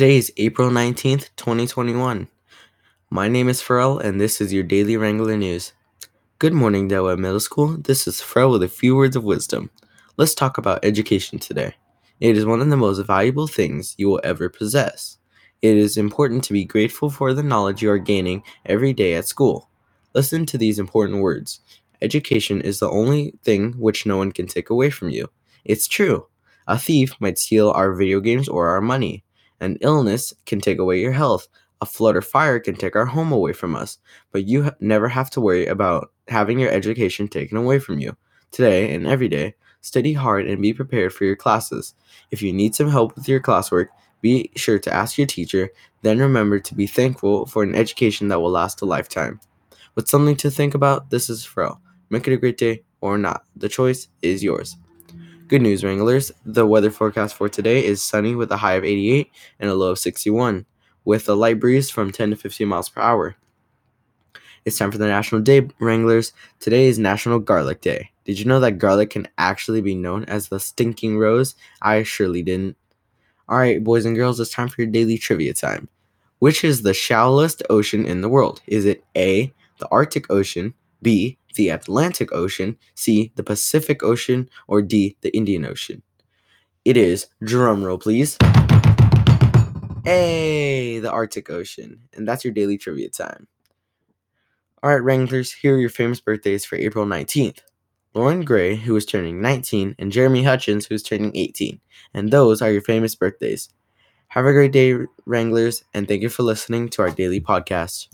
Today is April 19th, 2021. My name is Pharrell, and this is your Daily Wrangler News. Good morning, Del Webb Middle School. This is Pharrell with a few words of wisdom. Let's talk about education today. It is one of the most valuable things you will ever possess. It is important to be grateful for the knowledge you are gaining every day at school. Listen to these important words. Education is the only thing which no one can take away from you. It's true. A thief might steal our video games or our money. An illness can take away your health. A flood or fire can take our home away from us. But you ha- never have to worry about having your education taken away from you. Today and every day, study hard and be prepared for your classes. If you need some help with your classwork, be sure to ask your teacher, then remember to be thankful for an education that will last a lifetime. With something to think about, this is Pharrell. Make it a great day or not. The choice is yours. Good news, Wranglers. The weather forecast for today is sunny with a high of 88 and a low of 61, with a light breeze from 10 to 15 miles per hour. It's time for the National Day, Wranglers. Today is National Garlic Day. Did you know that garlic can actually be known as the stinking rose? I surely didn't. All right, boys and girls, it's time for your daily trivia time. Which is the shallowest ocean in the world? Is it A, the Arctic Ocean, B, the Atlantic Ocean, C, the Pacific Ocean, or D, the Indian Ocean? It is, drumroll please. A, the Arctic Ocean. And that's your daily trivia time. All right, Wranglers, here are your famous birthdays for April 19th. Loren Gray, who is turning 19, and Jeremy Hutchins, who is turning 18. And those are your famous birthdays. Have a great day, Wranglers, and thank you for listening to our daily podcast.